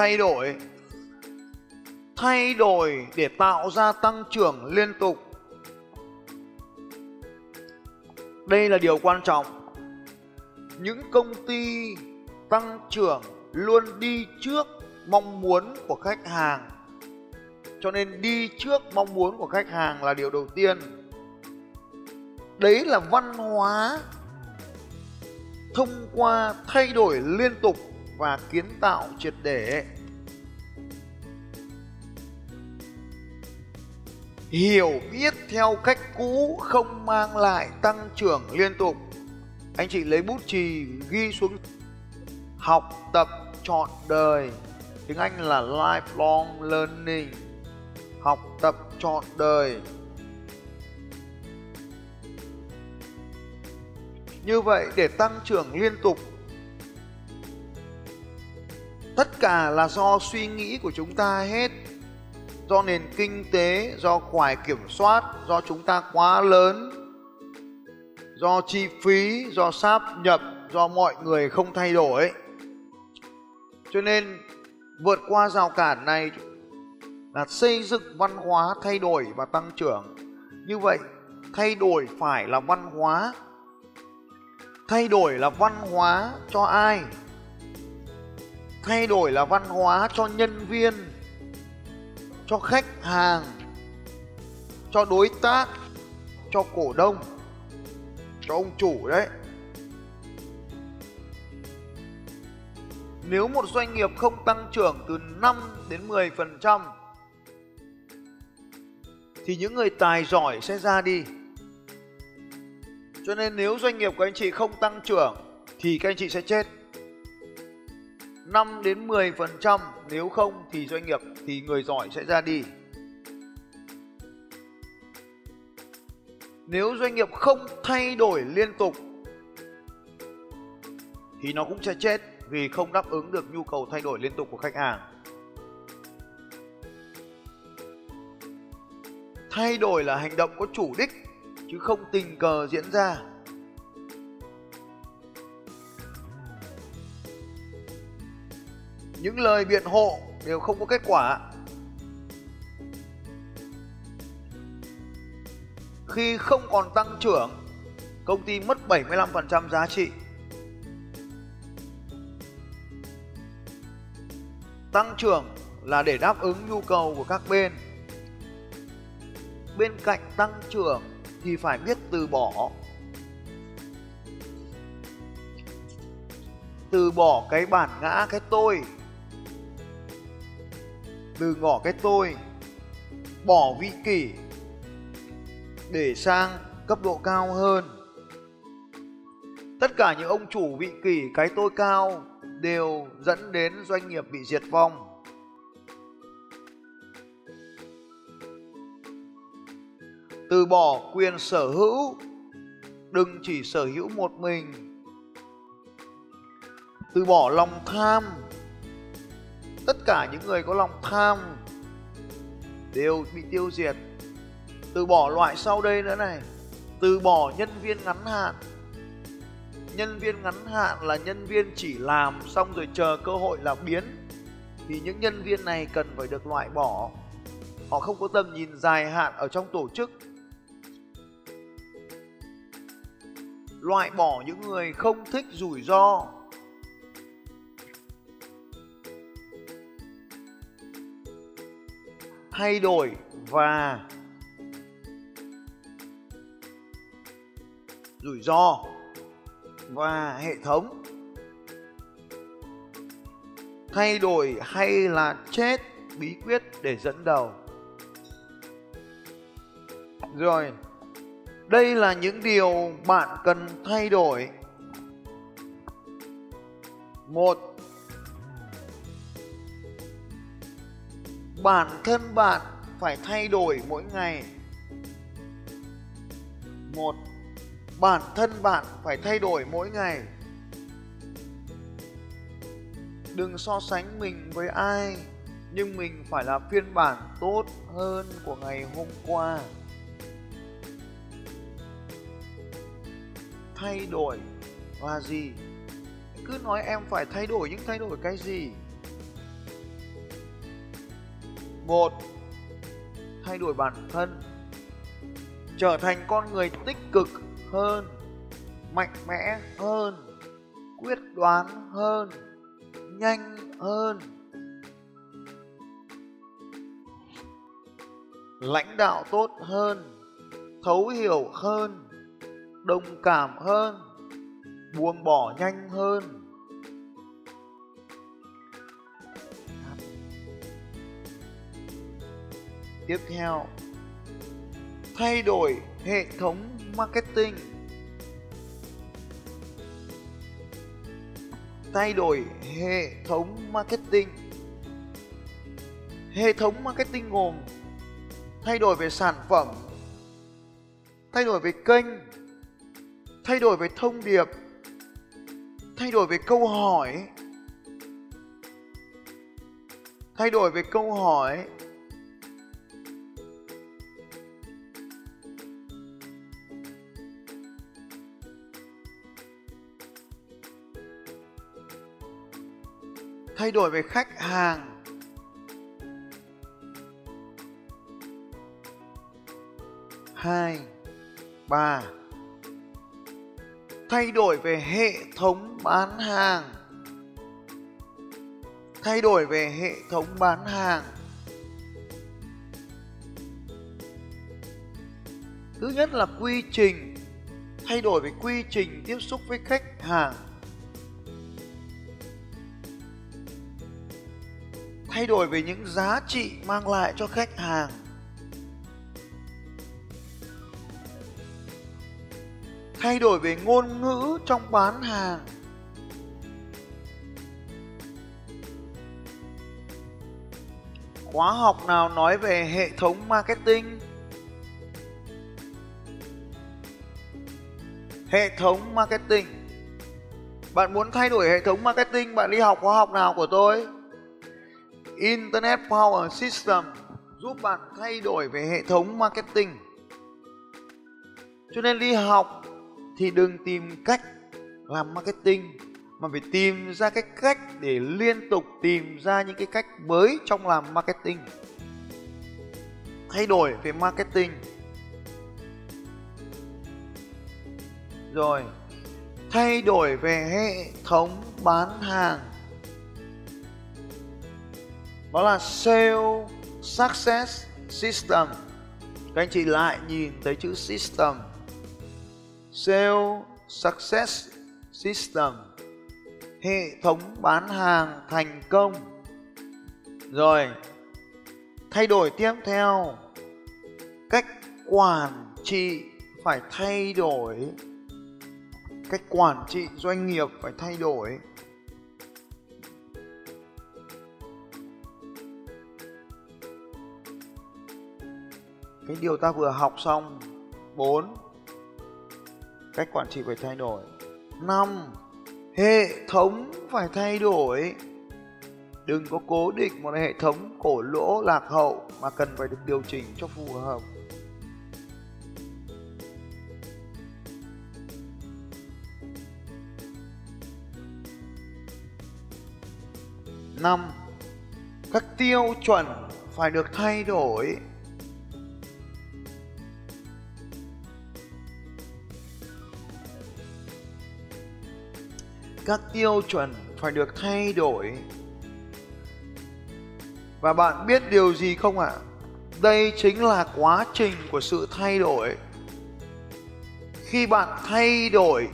thay đổi. Thay đổi để tạo ra tăng trưởng liên tục. Đây là điều quan trọng. Những công ty tăng trưởng luôn đi trước mong muốn của khách hàng. Cho nên đi trước mong muốn của khách hàng là điều đầu tiên. Đấy là văn hóa thông qua thay đổi liên tục và kiến tạo triệt để. Hiểu biết theo cách cũ không mang lại tăng trưởng liên tục. Anh chị lấy bút chì ghi xuống. Học tập trọn đời. Tiếng anh là lifelong learning. Học tập trọn đời. Như vậy, để tăng trưởng liên tục tất cả là do suy nghĩ của chúng ta hết. Do nền kinh tế, do khoải kiểm soát, do chúng ta quá lớn. Do chi phí, do sáp nhập, do mọi người không thay đổi. Cho nên, vượt qua rào cản này là xây dựng văn hóa thay đổi và tăng trưởng. Như vậy, thay đổi phải là văn hóa. Thay đổi là văn hóa cho ai? Thay đổi là văn hóa cho nhân viên, cho khách hàng, cho đối tác, cho cổ đông, cho ông chủ đấy nếu một doanh nghiệp không tăng trưởng từ 5 đến 10% thì những người tài giỏi sẽ ra đi. Cho nên nếu doanh nghiệp của anh chị không tăng trưởng, thì các anh chị sẽ chết. 5 đến 10%, nếu không thì doanh nghiệp thì người giỏi sẽ ra đi. Nếu doanh nghiệp không thay đổi liên tục thì nó cũng sẽ chết vì không đáp ứng được nhu cầu thay đổi liên tục của khách hàng. Thay đổi là hành động có chủ đích chứ không tình cờ diễn ra. Những lời biện hộ đều không có kết quả. Khi không còn tăng trưởng, công ty mất 75% giá trị. Tăng trưởng là để đáp ứng nhu cầu của các bên. Bên cạnh tăng trưởng thì phải biết từ bỏ. Từ bỏ cái bản ngã, cái tôi từ ngỏ cái tôi, bỏ vị kỷ để sang cấp độ cao hơn. Tất cả những ông chủ vị kỷ cái tôi cao đều dẫn đến doanh nghiệp bị diệt vong. Từ bỏ quyền sở hữu, đừng chỉ sở hữu một mình. Từ bỏ lòng tham tất cả những người có lòng tham đều bị tiêu diệt. Từ bỏ loại sau đây nữa này. Từ bỏ nhân viên ngắn hạn. Nhân viên ngắn hạn là nhân viên chỉ làm xong rồi chờ cơ hội là biến. Thì những nhân viên này cần phải được loại bỏ. Họ không có tầm nhìn dài hạn ở trong tổ chức. Loại bỏ những người không thích rủi ro. Thay đổi và rủi ro và hệ thống. Thay đổi hay là chết, bí quyết để dẫn đầu. Rồi, đây là những điều bạn cần thay đổi. Một bản thân bạn phải thay đổi mỗi ngày. Một, bản thân bạn phải thay đổi mỗi ngày. Đừng so sánh mình với ai, nhưng mình phải là phiên bản tốt hơn của ngày hôm qua. Thay đổi là gì? Cứ nói em phải thay đổi những thay đổi cái gì? Một, thay đổi bản thân, trở thành con người tích cực hơn, mạnh mẽ hơn, quyết đoán hơn, nhanh hơn. Lãnh đạo tốt hơn, thấu hiểu hơn, đồng cảm hơn, buông bỏ nhanh hơn. Tiếp theo. Thay đổi hệ thống marketing. Thay đổi hệ thống marketing. Hệ thống marketing gồm thay đổi về sản phẩm, thay đổi về kênh, thay đổi về thông điệp, thay đổi về câu hỏi, thay đổi về câu hỏi. Thay đổi về khách hàng. Hai, ba. Thay đổi về hệ thống bán hàng. Thay đổi về hệ thống bán hàng. Thứ nhất là quy trình. Thay đổi về quy trình tiếp xúc với khách hàng. Thay đổi về những giá trị mang lại cho khách hàng. Thay đổi về ngôn ngữ trong bán hàng. Khóa học nào nói về hệ thống marketing? Hệ thống marketing. Bạn muốn thay đổi hệ thống marketing, bạn đi học khóa học nào của tôi? Internet power system giúp bạn thay đổi về hệ thống marketing. Cho nên đi học thì đừng tìm cách làm marketing, mà phải tìm ra cái cách để liên tục tìm ra những cái cách mới trong làm marketing. Thay đổi về marketing. Rồi, thay đổi về hệ thống bán hàng đó là sale success system. Các anh chị lại nhìn thấy chữ system. Sale Success System. Hệ thống bán hàng thành công. Rồi, thay đổi tiếp theo. Cách quản trị phải thay đổi. Cách quản trị doanh nghiệp phải thay đổi. Cái điều ta vừa học xong. 4 cách quản trị phải thay đổi. Năm. Hệ thống phải thay đổi. Đừng có cố định một hệ thống cổ lỗ lạc hậu mà cần phải được điều chỉnh cho phù hợp. Năm. Các tiêu chuẩn phải được thay đổi. Các tiêu chuẩn phải được thay đổi. Và bạn biết điều gì không ạ? Đây chính là quá trình của sự thay đổi. Khi bạn thay đổi,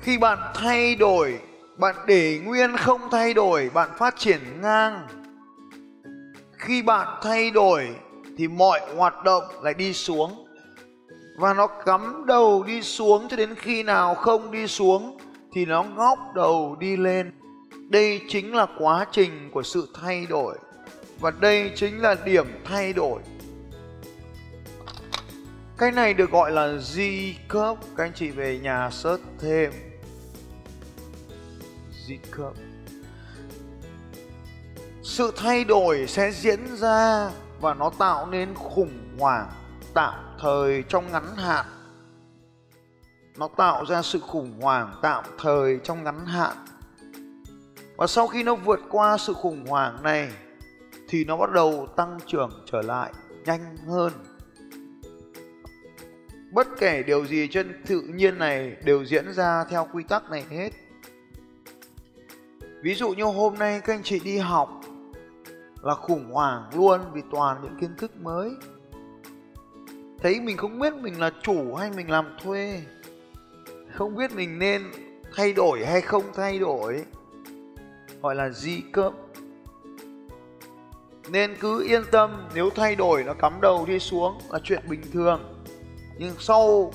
khi bạn thay đổi, bạn để nguyên không thay đổi, bạn phát triển ngang. Khi bạn thay đổi thì mọi hoạt động lại đi xuống và nó cắm đầu đi xuống cho đến khi nào không đi xuống thì nó ngóc đầu đi lên. Đây chính là quá trình của sự thay đổi. Và đây chính là điểm thay đổi. Cái này được gọi là di cấp các anh chị về nhà search thêm. Di cấp sự thay đổi sẽ diễn ra và nó tạo nên khủng hoảng tạm thời trong ngắn hạn. Nó tạo ra sự khủng hoảng tạm thời trong ngắn hạn. Và sau khi nó vượt qua sự khủng hoảng này, thì nó bắt đầu tăng trưởng trở lại nhanh hơn. Bất kể điều gì trên tự nhiên này đều diễn ra theo quy tắc này hết. Ví dụ như hôm nay các anh chị đi học là khủng hoảng luôn vì toàn những kiến thức mới thấy mình không biết mình là chủ hay mình làm thuê. Không biết mình nên thay đổi hay không thay đổi. Gọi là di cấp nên cứ yên tâm, nếu thay đổi nó cắm đầu đi xuống là chuyện bình thường. Nhưng sau,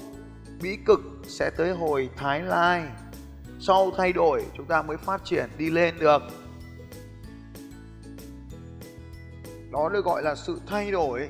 bí cực sẽ tới hồi thái lai. Sau thay đổi, chúng ta mới phát triển đi lên được. Đó được gọi là sự thay đổi.